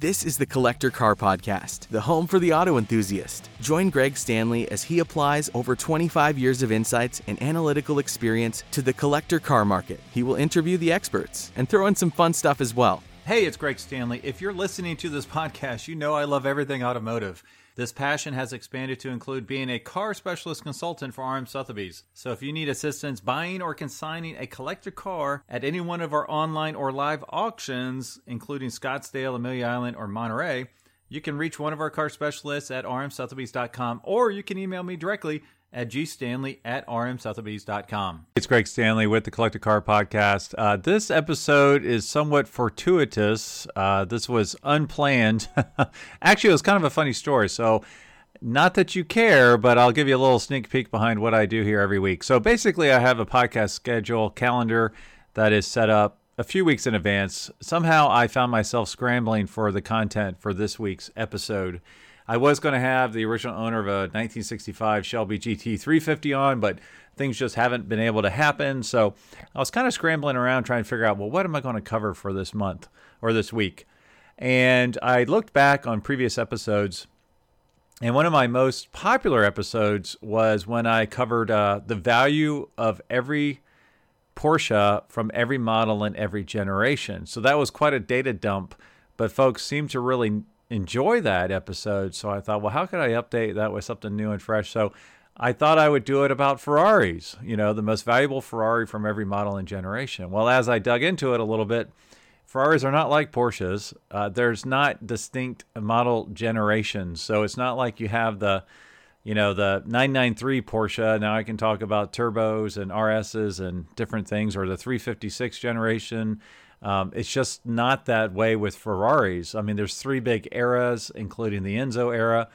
This is the Collector Car Podcast, the home for the auto enthusiast. Join Greg Stanley as he applies over 25 years of insights and analytical experience to the collector car market. He will interview the experts and throw in some fun stuff as well. Hey, it's Greg Stanley. If you're listening to this podcast, you know I love everything automotive. This passion has expanded to include being a car specialist consultant for RM Sotheby's. So if you need assistance buying or consigning a collector car at any one of our online or live auctions, including Scottsdale, Amelia Island, or Monterey, you can reach one of our car specialists at rmsotheby's.com or you can email me directly at gstanley at rmsotheby's.com. It's Greg Stanley with the Collector Car Podcast. Uh, this episode is somewhat fortuitous. Uh, this was unplanned. Actually, it was kind of a funny story. So, not that you care, but I'll give you a little sneak peek behind what I do here every week. So, basically, I have a podcast schedule calendar that is set up a few weeks in advance. Somehow, I found myself scrambling for the content for this week's episode. I was going to have the original owner of a 1965 Shelby GT 350 on, but things just haven't been able to happen. So I was kind of scrambling around trying to figure out, well, what am I going to cover for this month or this week? And I looked back on previous episodes, and one of my most popular episodes was when I covered uh, the value of every Porsche from every model and every generation. So that was quite a data dump, but folks seem to really enjoy that episode. So I thought, well, how could I update that with something new and fresh? So I thought I would do it about Ferraris, you know, the most valuable Ferrari from every model and generation. Well, as I dug into it a little bit, Ferraris are not like Porsches. Uh, there's not distinct model generations. So it's not like you have the, you know, the 993 Porsche. Now I can talk about turbos and RSs and different things, or the 356 generation. Um, it's just not that way with Ferraris. I mean, there's three big eras, including the Enzo era,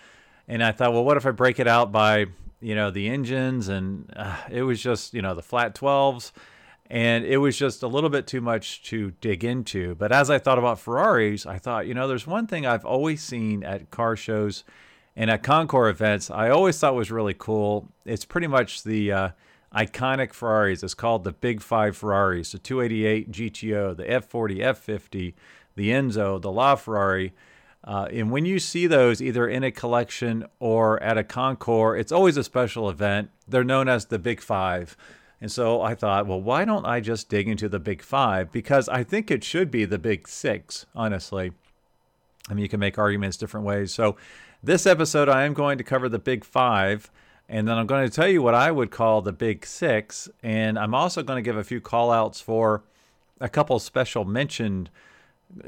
and I thought, well, what if I break it out by you know the engines? And uh, it was just you know the flat 12s, and it was just a little bit too much to dig into. But as I thought about Ferraris, I thought, you know, there's one thing I've always seen at car shows and at Concours events. I always thought was really cool. It's pretty much the uh, iconic Ferraris. It's called the Big Five Ferraris the 288 GTO, the F40, F50, the Enzo, the LaFerrari. Uh, and when you see those either in a collection or at a concours, it's always a special event. They're known as the Big Five. And so I thought, well, why don't I just dig into the Big Five? Because I think it should be the Big Six, honestly. I mean, you can make arguments different ways. So this episode, I am going to cover the Big Five. And then I'm going to tell you what I would call the big six. And I'm also going to give a few call outs for a couple special mentioned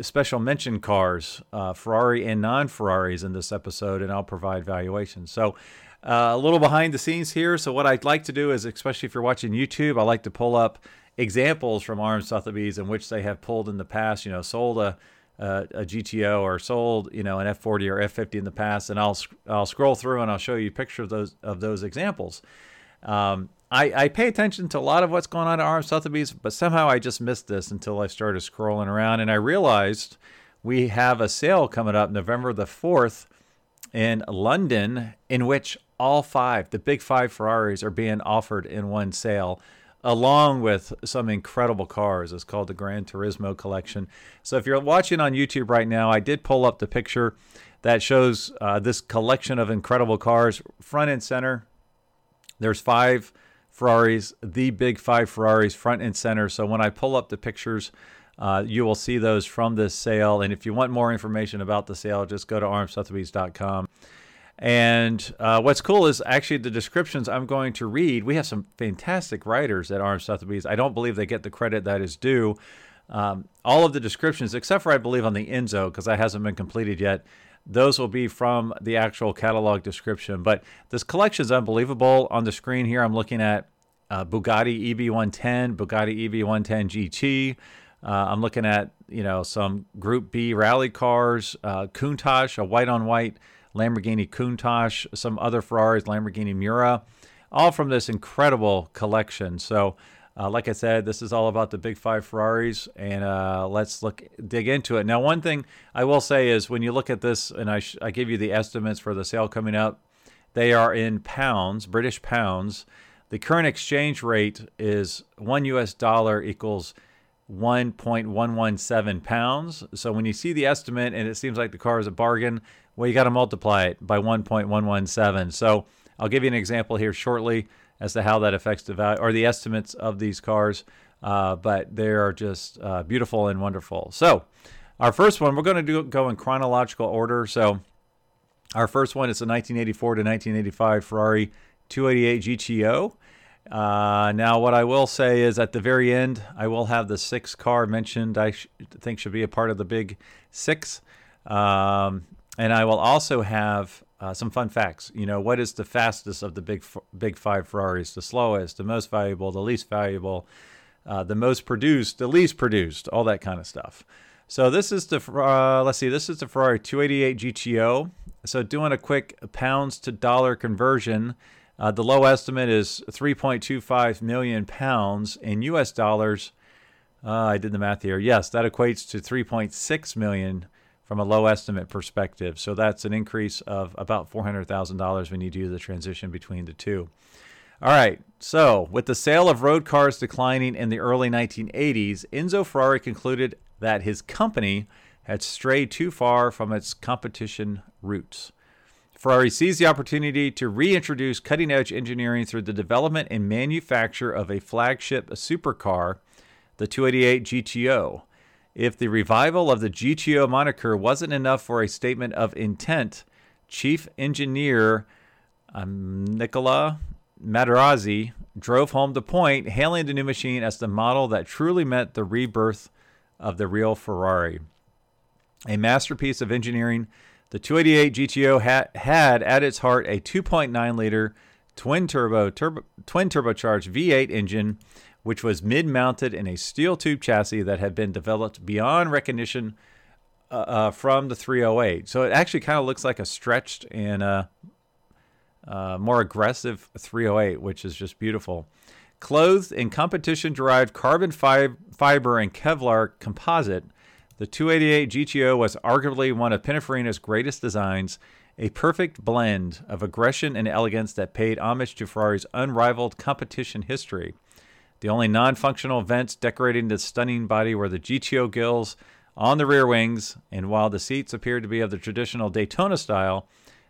special mention cars, uh, Ferrari and non-Ferraris in this episode, and I'll provide valuations. So uh, a little behind the scenes here. So what I'd like to do is, especially if you're watching YouTube, I like to pull up examples from RM Sotheby's in which they have pulled in the past. You know, sold a uh, a GTO or sold, you know, an F40 or F50 in the past, and I'll I'll scroll through and I'll show you pictures of those of those examples. Um, I, I pay attention to a lot of what's going on at RM Sotheby's, but somehow I just missed this until I started scrolling around, and I realized we have a sale coming up November the fourth in London, in which all five, the big five Ferraris, are being offered in one sale along with some incredible cars. It's called the Gran Turismo Collection. So if you're watching on YouTube right now, I did pull up the picture that shows uh, this collection of incredible cars front and center. There's five Ferraris, the big five Ferraris front and center. So when I pull up the pictures, uh, you will see those from this sale. And if you want more information about the sale, just go to rmsotheby's.com. And uh, what's cool is actually the descriptions I'm going to read. We have some fantastic writers at RM Sotheby's. I don't believe they get the credit that is due. Um, all of the descriptions, except for I believe on the Enzo, because that hasn't been completed yet, those will be from the actual catalog description. But this collection is unbelievable. On the screen here, I'm looking at uh, Bugatti EB110, Bugatti EB110 GT. Uh, I'm looking at you know some Group B rally cars, uh, Countach, a white on white Lamborghini Countach, some other Ferraris, Lamborghini Miura, all from this incredible collection. So, uh, like I said, this is all about the big five Ferraris, and uh, let's look dig into it. Now, one thing I will say is when you look at this, and I, sh- I give you the estimates for the sale coming up, they are in pounds, British pounds. The current exchange rate is one U.S. dollar equals 1.117 pounds. So when you see the estimate and it seems like the car is a bargain, well, you got to multiply it by 1.117. So I'll give you an example here shortly as to how that affects the value or the estimates of these cars. Uh, but they are just uh, beautiful and wonderful. So our first one, we're going to do, go in chronological order. So our first one is a 1984 to 1985 Ferrari 288 GTO. Uh, now, what I will say is at the very end, I will have the six car mentioned. I sh- think should be a part of the big six, um, and I will also have uh, some fun facts. You know, what is the fastest of the big big five Ferraris? The slowest, the most valuable, the least valuable, uh, the most produced, the least produced, all that kind of stuff. So this is the uh, let's see, this is the Ferrari 288 GTO. So doing a quick pounds to dollar conversion. Uh, the low estimate is 3.25 million pounds in U.S. dollars. Uh, I did the math here. Yes, that equates to 3.6 million from a low estimate perspective. So that's an increase of about $400,000 when you do the transition between the two. All right, so with the sale of road cars declining in the early 1980s, Enzo Ferrari concluded that his company had strayed too far from its competition roots. Ferrari seized the opportunity to reintroduce cutting edge engineering through the development and manufacture of a flagship supercar, the 288 GTO. If the revival of the GTO moniker wasn't enough for a statement of intent, Chief Engineer um, Nicola Materazzi drove home the point, hailing the new machine as the model that truly meant the rebirth of the real Ferrari. A masterpiece of engineering the 288 GTO had, had at its heart a 2.9 liter twin turbo, turbo twin turbocharged V8 engine, which was mid-mounted in a steel tube chassis that had been developed beyond recognition uh, uh, from the 308. So it actually kind of looks like a stretched and uh, uh more aggressive 308, which is just beautiful. Clothed in competition-derived carbon fiber and Kevlar composite the 288 GTO was arguably one of Pininfarina's greatest designs, a perfect blend of aggression and elegance that paid homage to Ferrari's unrivaled competition history. The only non functional vents decorating the stunning body were the GTO gills on the rear wings, and while the seats appeared to be of the traditional Daytona style,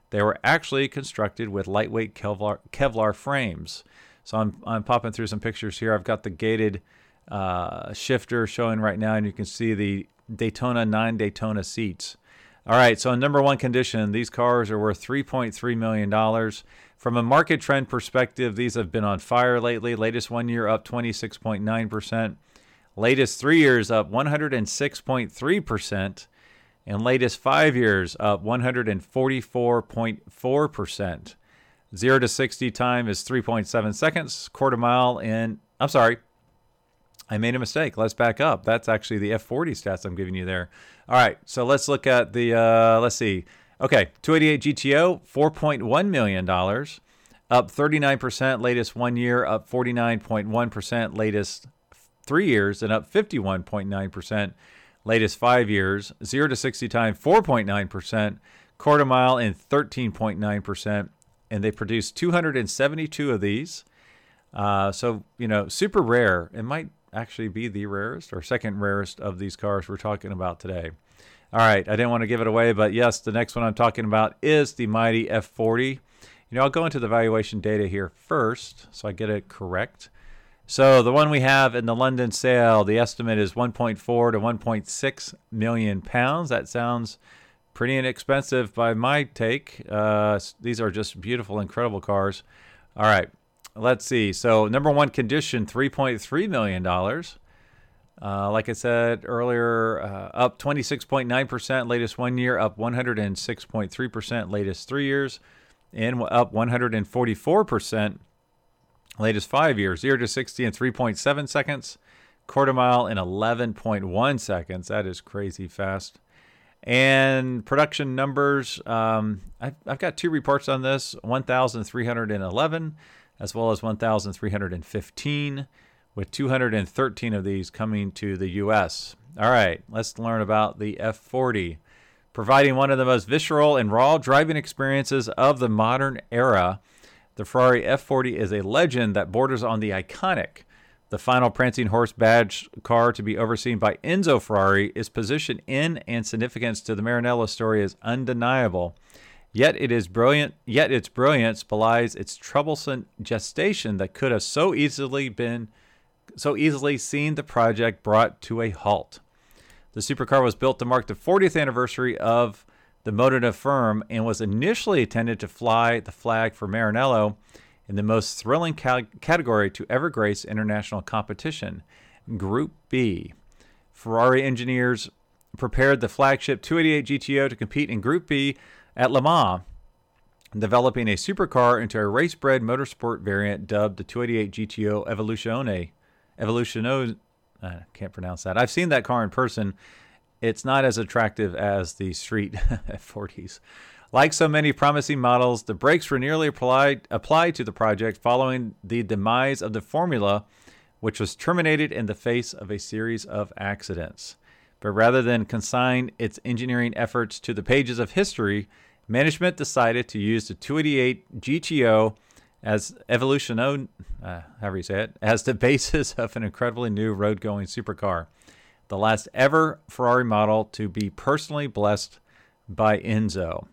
they were actually constructed with lightweight Kevlar, Kevlar frames. So I'm, I'm popping through some pictures here. I've got the gated uh, shifter showing right now, and you can see the Daytona, nine Daytona seats. All right, so in number one condition, these cars are worth $3.3 million. From a market trend perspective, these have been on fire lately. Latest one year up 26.9%. Latest three years up 106.3%. And latest five years up 144.4%. Zero to 60 time is 3.7 seconds. Quarter mile in, I'm sorry, I made a mistake. Let's back up. That's actually the F40 stats I'm giving you there. All right, so let's look at the, uh, let's see. Okay, 288 GTO, $4.1 million, up 39%, latest one year, up 49.1%, latest three years, and up 51.9%, latest five years, 0 to 60 time, 4.9%, quarter mile in 13.9%, and they produced 272 of these. Uh, so, you know, super rare. It might actually be the rarest or second rarest of these cars we're talking about today. All right, I didn't want to give it away, but yes, the next one I'm talking about is the mighty F40. You know, I'll go into the valuation data here first so I get it correct. So the one we have in the London sale, the estimate is 1.4 to 1.6 million pounds. That sounds pretty inexpensive by my take. Uh, these are just beautiful, incredible cars. All right, Let's see. So number one condition, three point three million dollars. Uh, like I said earlier, uh, up 26.9% latest one year, up 106.3% latest three years, and up 144% latest five years. Zero to 60 in 3.7 seconds, quarter mile in 11.1 seconds. That is crazy fast. And production numbers, um, I've, I've got two reports on this 1,311 as well as 1,315, with 213 of these coming to the U.S. All right, let's learn about the F 40. Providing one of the most visceral and raw driving experiences of the modern era, the Ferrari F40 is a legend that borders on the iconic. the final prancing horse badge car to be overseen by Enzo Ferrari, its position in and significance to the Maranello story is undeniable. Yet it is brilliant. Yet its brilliance belies its troublesome gestation that could have so easily been, so easily seen the project brought to a halt. The supercar was built to mark the 40th anniversary of the Modena firm and was initially intended to fly the flag for Maranello in the most thrilling ca- category to ever grace international competition, Group B. Ferrari engineers prepared the flagship 288 GTO to compete in Group B at Le Mans, developing a supercar into a race-bred motorsport variant dubbed the 288 GTO. Evolutiono, I can't pronounce that. I've seen that car in person. It's not as attractive as the street F40s. Like so many promising models, the brakes were nearly applied, applied to the project following the demise of the Formula, which was terminated in the face of a series of accidents. But rather than consign its engineering efforts to the pages of history, management decided to use the 288 GTO as evolution, uh, however you say it, as the basis of an incredibly new road-going supercar, the last ever Ferrari model to be personally blessed by Enzo.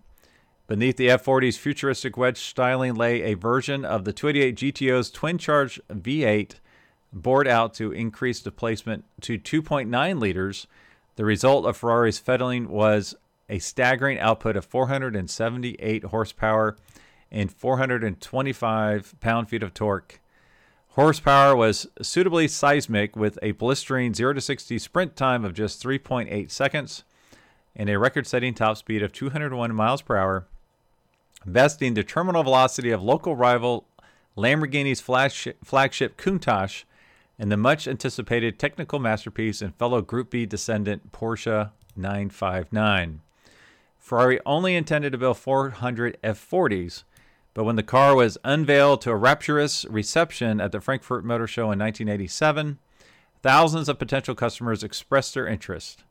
Beneath the F40's futuristic wedge styling lay a version of the 288 GTO's twin charge V8 bored out to increase displacement to 2.9 liters. The result of Ferrari's fiddling was a staggering output of 478 horsepower and 425 pound feet of torque. Horsepower was suitably seismic with a blistering 0 to 60 sprint time of just 3.8 seconds and a record setting top speed of 201 miles per hour besting the terminal velocity of local rival Lamborghini's flagship Countach and the much anticipated technical masterpiece and fellow Group B descendant Porsche 959. Ferrari only intended to build 400 F40s, but when the car was unveiled to a rapturous reception at the Frankfurt Motor Show in 1987, thousands of potential customers expressed their interest.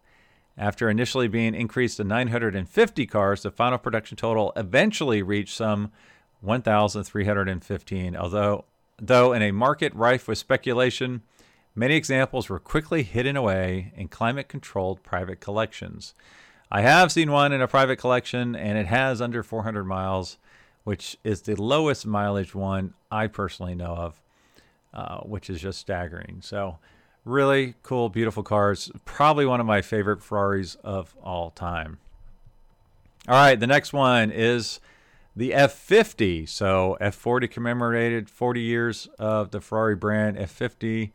After initially being increased to 950 cars, the final production total eventually reached some 1,315. Although, though in a market rife with speculation, many examples were quickly hidden away in climate controlled private collections. I have seen one in a private collection, and it has under 400 miles, which is the lowest mileage one I personally know of, uh, which is just staggering. So, Really cool, beautiful cars. Probably one of my favorite Ferraris of all time. All right, the next one is the F50. So F40 commemorated 40 years of the Ferrari brand. F50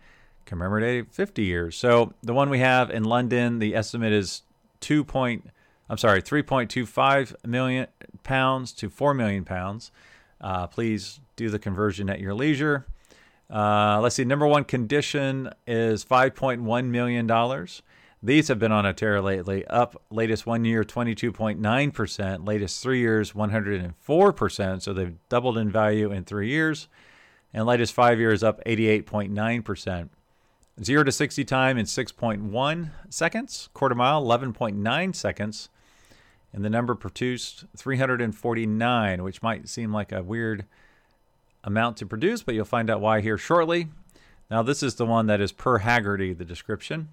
commemorated 50 years. So the one we have in London, the estimate is 2. Point, I'm sorry, 3.25 million pounds to 4 million pounds. Uh, please do the conversion at your leisure. Uh, let's see. Number one condition is $5.1 million. These have been on a tear lately. Up latest one year, 22.9%. Latest three years, 104%. So they've doubled in value in three years. And latest five years, up 88.9%. Zero to 60 time in 6.1 seconds. Quarter mile, 11.9 seconds. And the number produced 349, which might seem like a weird amount to produce, but you'll find out why here shortly. Now, this is the one that is per Hagerty, the description.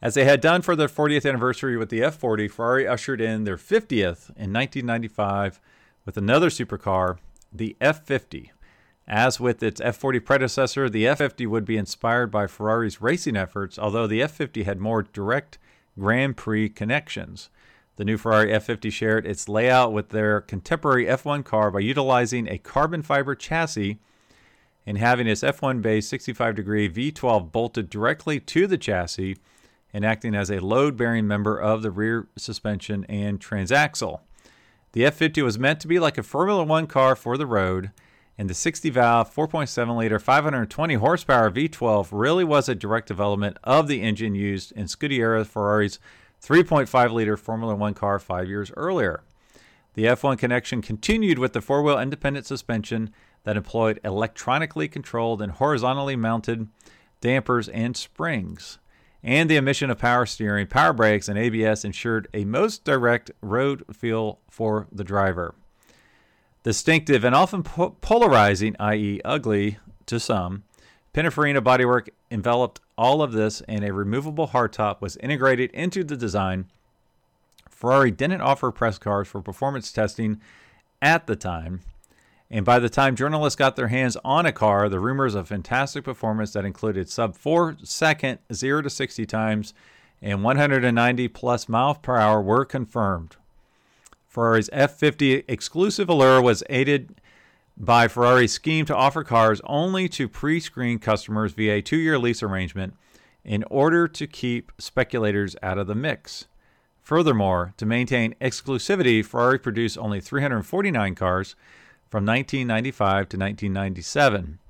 As they had done for their 40th anniversary with the F40, Ferrari ushered in their 50th in 1995 with another supercar, the F50. As with its F40 predecessor, the F50 would be inspired by Ferrari's racing efforts, although the F50 had more direct Grand Prix connections. The new Ferrari F50 shared its layout with their contemporary F1 car by utilizing a carbon fiber chassis and having its F1 base 65 degree V12 bolted directly to the chassis and acting as a load bearing member of the rear suspension and transaxle. The F50 was meant to be like a Formula One car for the road, and the 60 valve, 4.7 liter, 520 horsepower V12 really was a direct development of the engine used in Scuderia Ferrari's 3.5 liter Formula One car five years earlier. The F1 connection continued with the four wheel independent suspension that employed electronically controlled and horizontally mounted dampers and springs. And the omission of power steering, power brakes, and ABS ensured a most direct road feel for the driver. Distinctive and often po- polarizing, i.e., ugly to some, Pininfarina bodywork enveloped all of this, and a removable hardtop was integrated into the design. Ferrari didn't offer press cars for performance testing at the time, and by the time journalists got their hands on a car, the rumors of fantastic performance that included sub 4 second 0 to 60 times and 190 plus miles per hour were confirmed. Ferrari's F50 exclusive allure was aided by Ferrari's scheme to offer cars only to pre screened customers via a two year lease arrangement in order to keep speculators out of the mix. Furthermore, to maintain exclusivity, Ferrari produced only 349 cars from 1995 to 1997.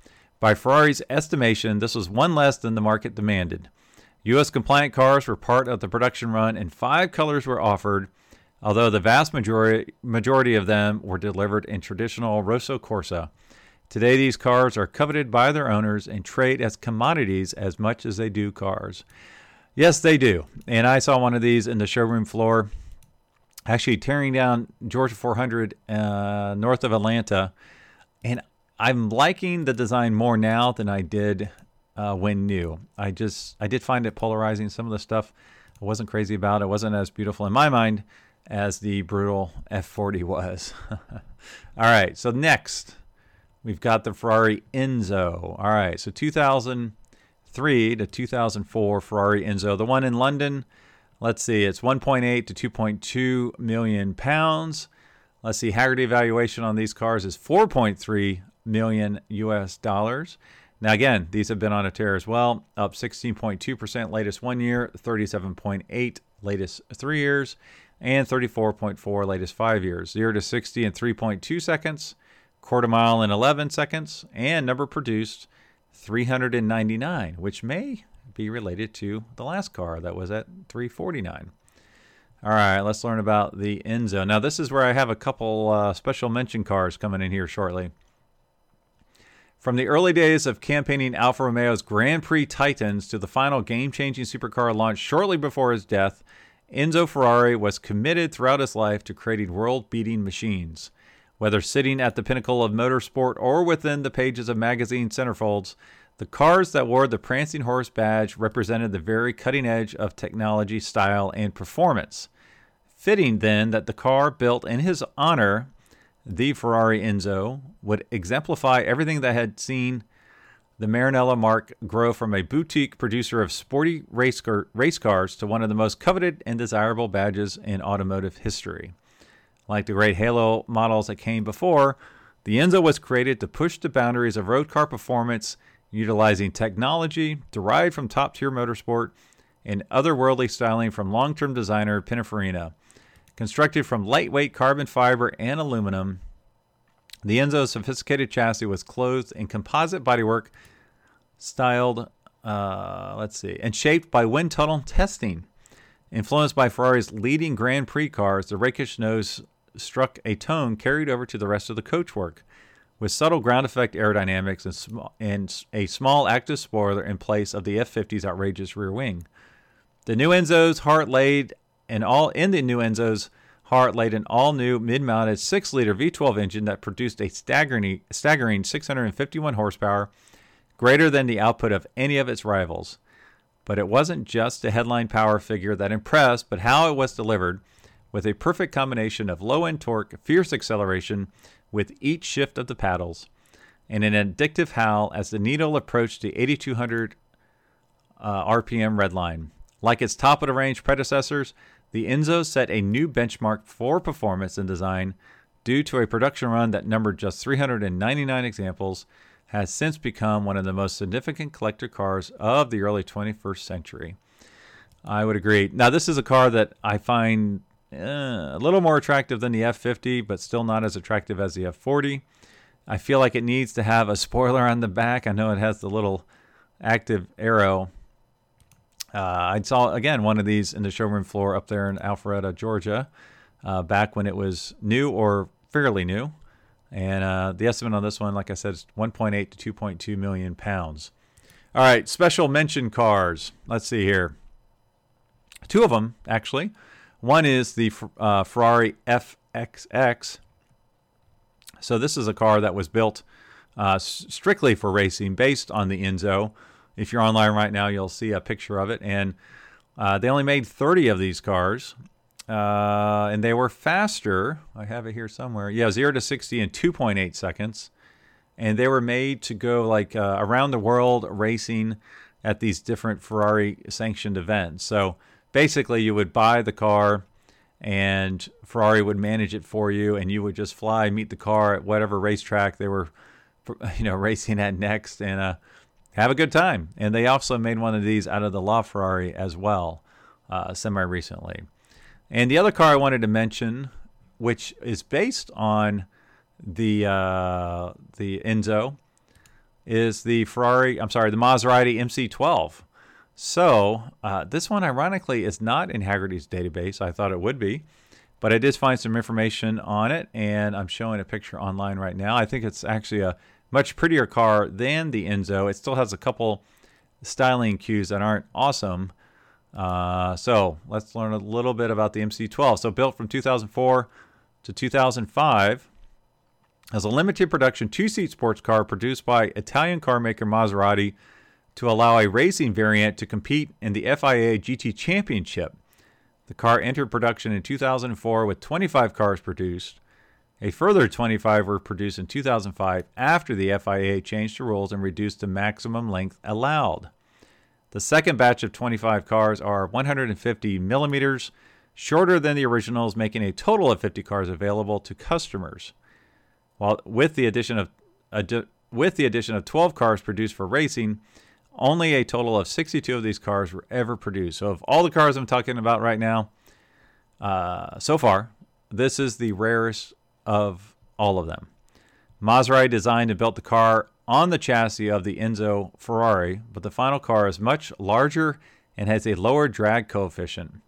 By Ferrari's estimation, this was one less than the market demanded. U.S. compliant cars were part of the production run, and five colors were offered, although the vast majority, majority of them were delivered in traditional Rosso Corsa. Today, these cars are coveted by their owners and trade as commodities as much as they do cars. Yes, they do. And I saw one of these in the showroom floor, actually tearing down Georgia 400 uh, north of Atlanta. And I'm liking the design more now than I did uh, when new. I just I did find it polarizing. Some of the stuff I wasn't crazy about. It wasn't as beautiful in my mind as the brutal F40 was. All right, so next we've got the Ferrari Enzo. All right, so 2003 to 2004 Ferrari Enzo, the one in London. Let's see, it's 1.8 to 2.2 million pounds. Let's see, Hagerty valuation on these cars is 4.3 million US dollars. Now, again, these have been on a tear as well, up 16.2% latest one year, 37.8 latest three years, and 34.4 latest five years. 0 to 60 in 3.2 seconds, quarter mile in 11 seconds, and number produced 399, which may be related to the last car that was at 349. All right, let's learn about the Enzo. Now, this is where I have a couple uh, special mention cars coming in here shortly. From the early days of campaigning Alfa Romeo's Grand Prix Titans to the final game changing supercar launched shortly before his death, Enzo Ferrari was committed throughout his life to creating world beating machines. Whether sitting at the pinnacle of motorsport or within the pages of magazine centerfolds, the cars that wore the Prancing Horse badge represented the very cutting edge of technology, style, and performance. Fitting then that the car built in his honor the Ferrari Enzo would exemplify everything that had seen the Maranello marque grow from a boutique producer of sporty race, car, race cars to one of the most coveted and desirable badges in automotive history. Like the great Halo models that came before, the Enzo was created to push the boundaries of road car performance, utilizing technology derived from top tier motorsport and otherworldly styling from long term designer Pininfarina. Constructed from lightweight carbon fiber and aluminum, the Enzo's sophisticated chassis was clothed in composite bodywork, styled, uh, let's see, and shaped by wind tunnel testing. Influenced by Ferrari's leading Grand Prix cars, the rakish nose struck a tone carried over to the rest of the coachwork, with subtle ground effect aerodynamics and, sm- and a small active spoiler in place of the F50's outrageous rear wing. The new Enzo's heart laid and all in the new Enzo's heart laid an all-new mid-mounted 6-liter V12 engine that produced a staggering, staggering 651 horsepower, greater than the output of any of its rivals. But it wasn't just a headline power figure that impressed, but how it was delivered, with a perfect combination of low-end torque, fierce acceleration with each shift of the paddles, and an addictive howl as the needle approached the 8200 uh, RPM redline. Like its top of the range predecessors, the Enzo set a new benchmark for performance and design due to a production run that numbered just 399 examples, has since become one of the most significant collector cars of the early 21st century. I would agree. Now, this is a car that I find uh, a little more attractive than the F50, but still not as attractive as the F40. I feel like it needs to have a spoiler on the back. I know it has the little active aero uh, I saw again one of these in the showroom floor up there in Alpharetta, Georgia, uh, back when it was new or fairly new. And uh, the estimate on this one, like I said, is 1.8 to 2.2 million pounds. All right, special mention cars. Let's see here. Two of them, actually. One is the uh, Ferrari FXX. So this is a car that was built uh, strictly for racing, based on the Enzo. If you're online right now, you'll see a picture of it. And uh, they only made 30 of these cars, uh, and they were faster. I have it here somewhere. Yeah, 0 to 60 in 2.8 seconds. And they were made to go like uh, around the world racing at these different Ferrari sanctioned events. So basically, you would buy the car and Ferrari would manage it for you, and you would just fly, meet the car at whatever racetrack they were, you know, racing at next, and uh, have a good time. And they also made one of these out of the LaFerrari as well, uh, semi recently. And the other car I wanted to mention, which is based on the uh, the Enzo, is the Ferrari. I'm sorry, the Maserati MC12. So uh, this one, ironically, is not in Hagerty's database. I thought it would be, but I did find some information on it, and I'm showing a picture online right now. I think it's actually a much prettier car than the Enzo. It still has a couple styling cues that aren't awesome. Uh, so let's learn a little bit about the MC12. So built from 2004 to 2005 as a limited production two-seat sports car produced by Italian car maker Maserati to allow a racing variant to compete in the FIA GT Championship. The car entered production in 2004 with 25 cars produced. A further 25 were produced in 2005 after the FIA changed the rules and reduced the maximum length allowed. The second batch of 25 cars are 150 millimeters shorter than the originals, making a total of 50 cars available to customers. While with the addition of with the addition of 12 cars produced for racing, only a total of 62 of these cars were ever produced. So, of all the cars I'm talking about right now, uh, so far, this is the rarest of all of them. Maserati designed and built the car on the chassis of the Enzo Ferrari, but the final car is much larger and has a lower drag coefficient.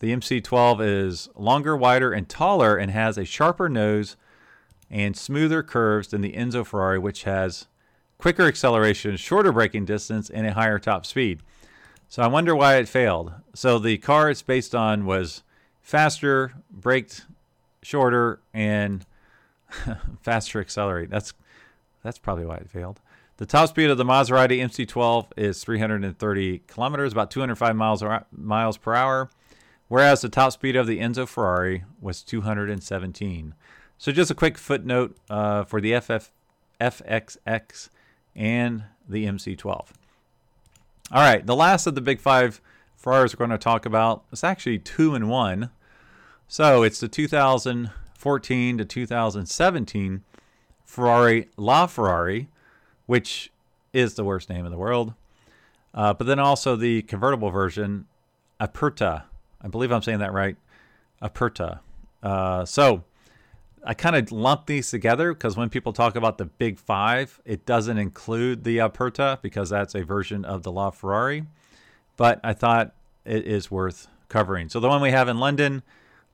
The MC12 is longer, wider, and taller and has a sharper nose and smoother curves than the Enzo Ferrari, which has quicker acceleration, shorter braking distance, and a higher top speed. So I wonder why it failed. So the car it's based on was faster, braked shorter, and faster accelerate. That's that's probably why it failed. The top speed of the Maserati MC12 is 330 kilometers, about 205 miles miles per hour, whereas the top speed of the Enzo Ferrari was 217. So just a quick footnote uh, for the FF, FXX and the MC12. All right, the last of the big five Ferraris we're going to talk about is actually two in one. So it's the 2014 to 2017 Ferrari La Ferrari, which is the worst name in the world. Uh, but then also the convertible version, Aperta. I believe I'm saying that right. Aperta. Uh, so I kind of lump these together because when people talk about the big five, it doesn't include the Aperta because that's a version of the La Ferrari. But I thought it is worth covering. So the one we have in London,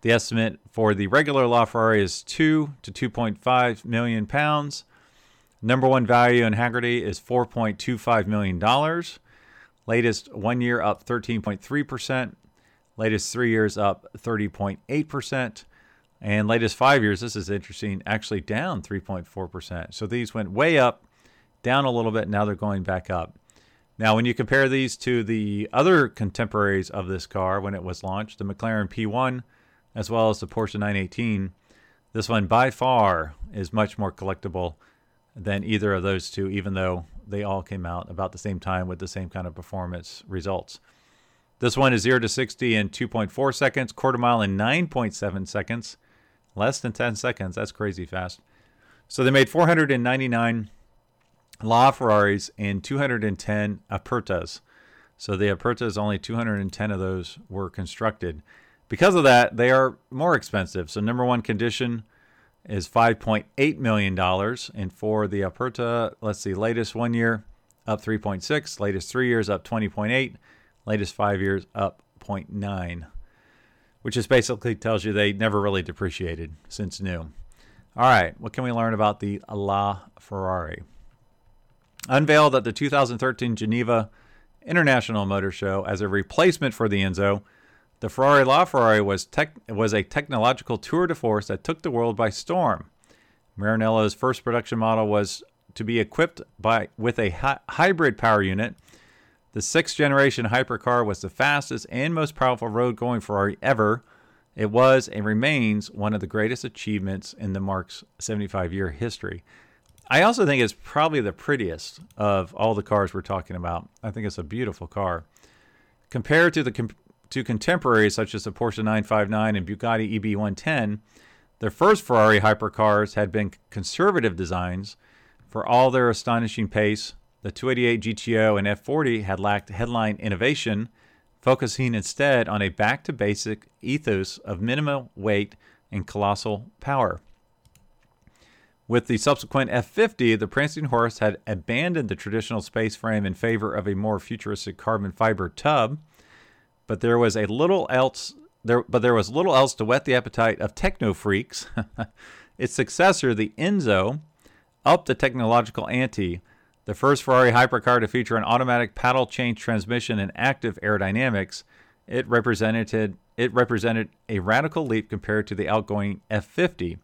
the estimate for the regular LaFerrari is two to 2.5 million pounds. Number one value in Hagerty is $4.25 million. Latest one year up 13.3%. Latest three years up 30.8%. And latest five years, this is interesting, actually down 3.4%. So these went way up, down a little bit. Now they're going back up. Now, when you compare these to the other contemporaries of this car when it was launched, the McLaren P1 as well as the Porsche 918, this one by far is much more collectible than either of those two, even though they all came out about the same time with the same kind of performance results. This one is 0 to 60 in 2.4 seconds, quarter mile in 9.7 seconds, less than 10 seconds. That's crazy fast. So they made 499 La Ferraris and 210 Apertas. So the Apertas, only 210 of those were constructed. Because of that, they are more expensive. So number one condition is $5.8 million. And for the Aperta, let's see, latest one year up 3.6, latest three years up 20.8, latest five years up 0.9 which just basically tells you they never really depreciated since new. All right, what can we learn about the La Ferrari? Unveiled at the 2013 Geneva International Motor Show as a replacement for the Enzo, the Ferrari LaFerrari was, tech, was a technological tour de force that took the world by storm. Maranello's first production model was to be equipped by with a hi- hybrid power unit. The sixth generation hypercar was the fastest and most powerful road going Ferrari ever. It was and remains one of the greatest achievements in the Marque's 75 year history. I also think it's probably the prettiest of all the cars we're talking about. I think it's a beautiful car. Compared to the to contemporaries such as the Porsche 959 and Bugatti EB110, their first Ferrari hypercars had been conservative designs. For all their astonishing pace, the 288 GTO and F40 had lacked headline innovation, focusing instead on a back to basic ethos of minimal weight and colossal power. With the subsequent F50, the Prancing Horse had abandoned the traditional space frame in favor of a more futuristic carbon fiber tub, but there was a little else there but there was little else to whet the appetite of techno freaks. its successor, the Enzo, upped the technological ante. The first Ferrari hypercar to feature an automatic paddle change transmission and active aerodynamics, it represented it represented a radical leap compared to the outgoing F50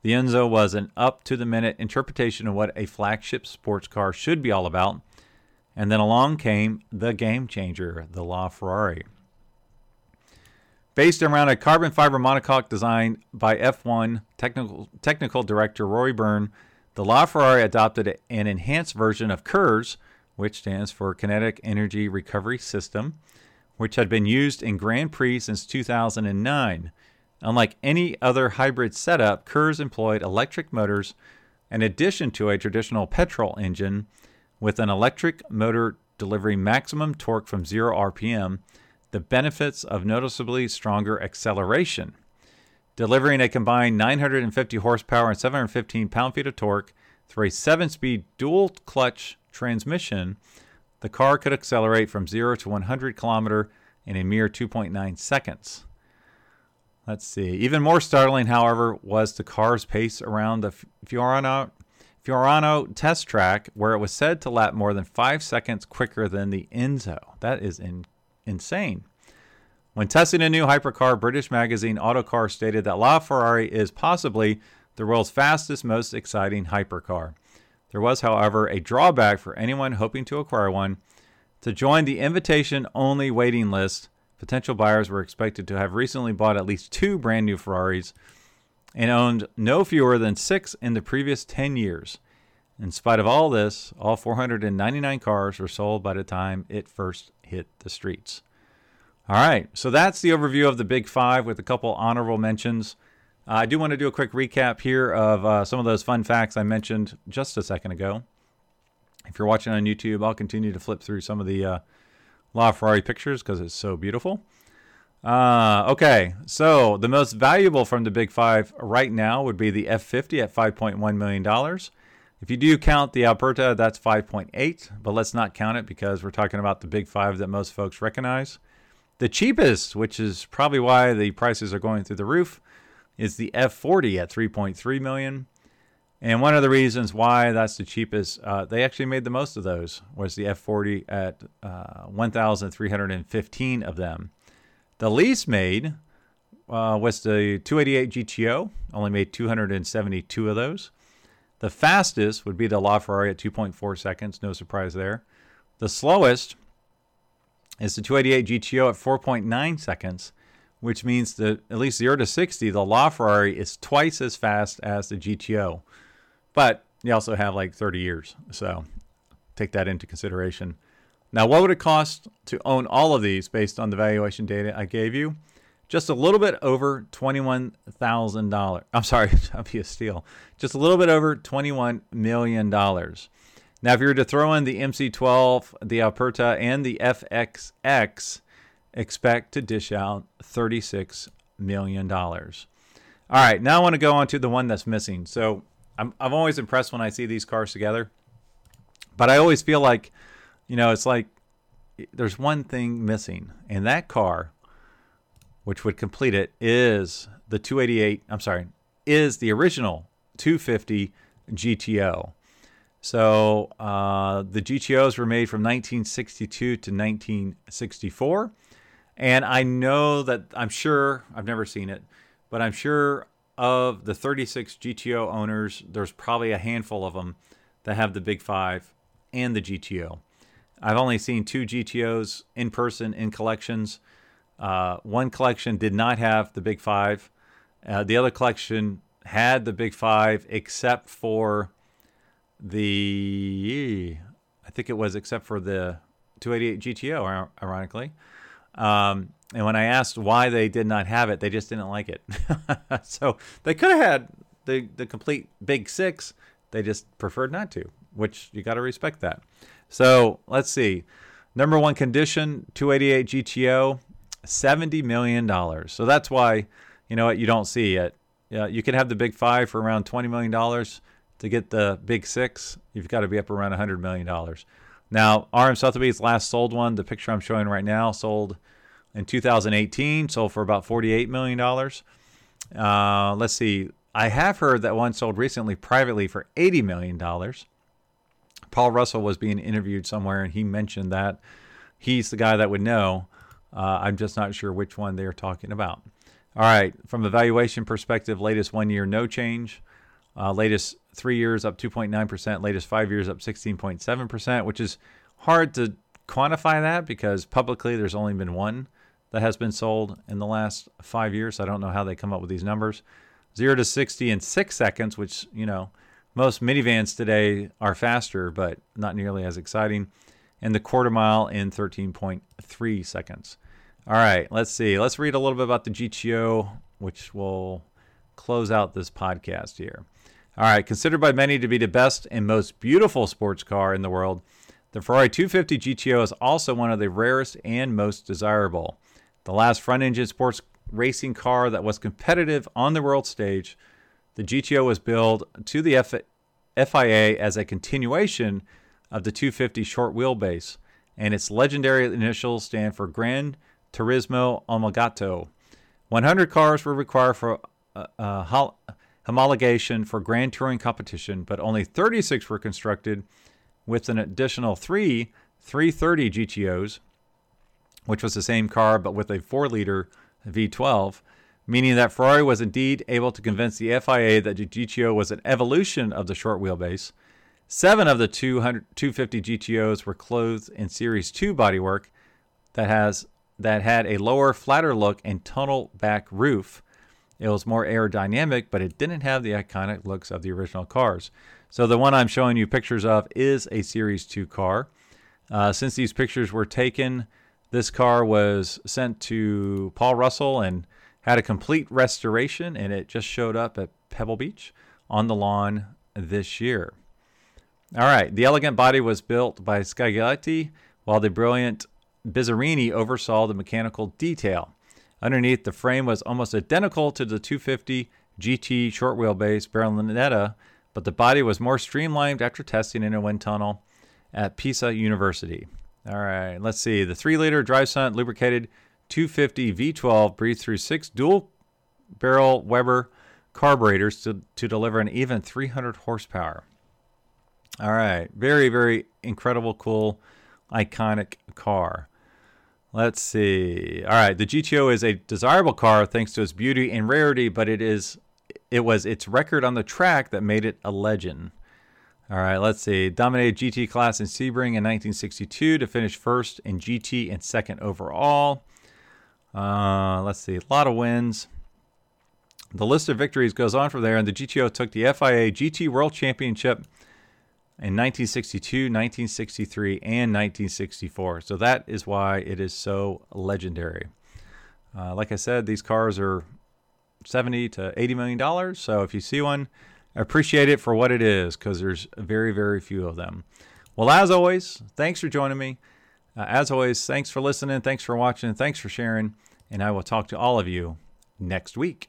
the Enzo was an up to the minute interpretation of what a flagship sports car should be all about. And then along came the game changer, the LaFerrari. Based around a carbon fiber monocoque designed by F1 technical, technical director Rory Byrne, the LaFerrari adopted an enhanced version of KERS, which stands for Kinetic Energy Recovery System, which had been used in Grand Prix since 2009. Unlike any other hybrid setup, KERS employed electric motors in addition to a traditional petrol engine, with an electric motor delivering maximum torque from 0 RPM, the benefits of noticeably stronger acceleration. Delivering a combined 950 horsepower and 715 pound feet of torque through a 7 speed dual clutch transmission, the car could accelerate from 0 to 100 kilometer in a mere 2.9 seconds. Let's see. Even more startling, however, was the car's pace around the Fiorano, Fiorano test track, where it was said to lap more than five seconds quicker than the Enzo. That is in, insane. When testing a new hypercar, British magazine Autocar stated that LaFerrari is possibly the world's fastest, most exciting hypercar. There was, however, a drawback for anyone hoping to acquire one. To join the invitation only waiting list, Potential buyers were expected to have recently bought at least two brand new Ferraris and owned no fewer than six in the previous 10 years. In spite of all this, all 499 cars were sold by the time it first hit the streets. All right, so that's the overview of the Big Five with a couple honorable mentions. Uh, I do want to do a quick recap here of uh, some of those fun facts I mentioned just a second ago. If you're watching on YouTube, I'll continue to flip through some of the uh, LaFerrari pictures because it's so beautiful. Uh, okay, so the most valuable from the Big Five right now would be the F50 at $5.1 million. If you do count the Aperta, that's 5.8, but let's not count it because we're talking about the Big Five that most folks recognize. The cheapest, which is probably why the prices are going through the roof, is the F40 at 3.3 million. And one of the reasons why that's the cheapest, uh, they actually made the most of those, was the F40 at uh, 1,315 of them. The least made uh, was the 288 GTO, only made 272 of those. The fastest would be the LaFerrari at 2.4 seconds, no surprise there. The slowest is the 288 GTO at 4.9 seconds, which means that at least 0 to 60, the LaFerrari is twice as fast as the GTO. But you also have like 30 years. So take that into consideration. Now, what would it cost to own all of these based on the valuation data I gave you? Just a little bit over $21,000. I'm sorry, that'd a steal. Just a little bit over $21 million. Now, if you were to throw in the MC12, the Aperta, and the FXX, expect to dish out $36 million. All right, now I want to go on to the one that's missing. So I'm I'm always impressed when I see these cars together, but I always feel like, you know, it's like there's one thing missing, and that car, which would complete it, is the 288. I'm sorry, is the original 250 GTO. So uh, the GTOs were made from 1962 to 1964. And I know that I'm sure, I've never seen it, but I'm sure of the 36 GTO owners, there's probably a handful of them that have the Big Five and the GTO. I've only seen two GTOs in person in collections. Uh, one collection did not have the Big Five. Uh, the other collection had the Big Five, except for the, I think it was except for the 288 GTO, ironically. Um, and when I asked why they did not have it, they just didn't like it. so they could have had the the complete Big Six. They just preferred not to, which you got to respect that. So let's see. Number one condition, 288 GTO, $70 million. So that's why, you know what, you don't see it. Yeah, you can have the big five for around $20 million. To get the big six, you've got to be up around $100 million. Now, RM Sotheby's last sold one, the picture I'm showing right now, sold in 2018, sold for about $48 million. Uh, let's see. I have heard that one sold recently privately for $80 million. Paul Russell was being interviewed somewhere, and he mentioned that he's the guy that would know. Uh, I'm just not sure which one they are talking about. All right, from a valuation perspective, latest one year no change, uh, latest three years up 2.9%, latest five years up 16.7%, which is hard to quantify that because publicly there's only been one that has been sold in the last five years. I don't know how they come up with these numbers. Zero to 60 in six seconds, which, you know, most minivans today are faster, but not nearly as exciting. And the quarter mile in 13.3 seconds. All right, let's see. Let's read a little bit about the GTO, which will close out this podcast here. All right, considered by many to be the best and most beautiful sports car in the world, the Ferrari 250 GTO is also one of the rarest and most desirable. The last front engine sports racing car that was competitive on the world stage the GTO was billed to the F- FIA as a continuation of the 250 short wheelbase, and its legendary initials stand for Gran Turismo Omologato. 100 cars were required for uh, uh, homologation for Grand Touring competition, but only 36 were constructed, with an additional three 330 GTOs, which was the same car but with a 4 liter V12 meaning that Ferrari was indeed able to convince the FIA that the GTO was an evolution of the short wheelbase. Seven of the 200, 250 GTOs were clothed in Series 2 bodywork that has that had a lower, flatter look and tunnel back roof. It was more aerodynamic, but it didn't have the iconic looks of the original cars. So the one I'm showing you pictures of is a Series 2 car. Uh, since these pictures were taken, this car was sent to Paul Russell and had a complete restoration, and it just showed up at Pebble Beach on the lawn this year. All right, the elegant body was built by Scaglietti, while the brilliant Bizzarini oversaw the mechanical detail. Underneath, the frame was almost identical to the 250 GT short wheelbase Berlinetta, but the body was more streamlined after testing in a wind tunnel at Pisa University. All right, let's see. The 3 liter dry sump lubricated 250 V12 breathed through six dual barrel Weber carburetors to, to deliver an even 300 horsepower. All right, very, very incredible, cool, iconic car. Let's see. All right, the GTO is a desirable car thanks to its beauty and rarity, but it is it was its record on the track that made it a legend. All right, let's see. Dominated GT class in Sebring in 1962 to finish first in GT and second overall. Uh, let's see, a lot of wins. The list of victories goes on from there, and the GTO took the FIA GT World Championship in 1962, 1963, and 1964. So that is why it is so legendary. Uh, like I said, these cars are 70 to 80 million dollars. So if you see one, appreciate it for what it is because there's very, very few of them. Well, as always, thanks for joining me. Uh, as always, thanks for listening, thanks for watching, thanks for sharing, and I will talk to all of you next week.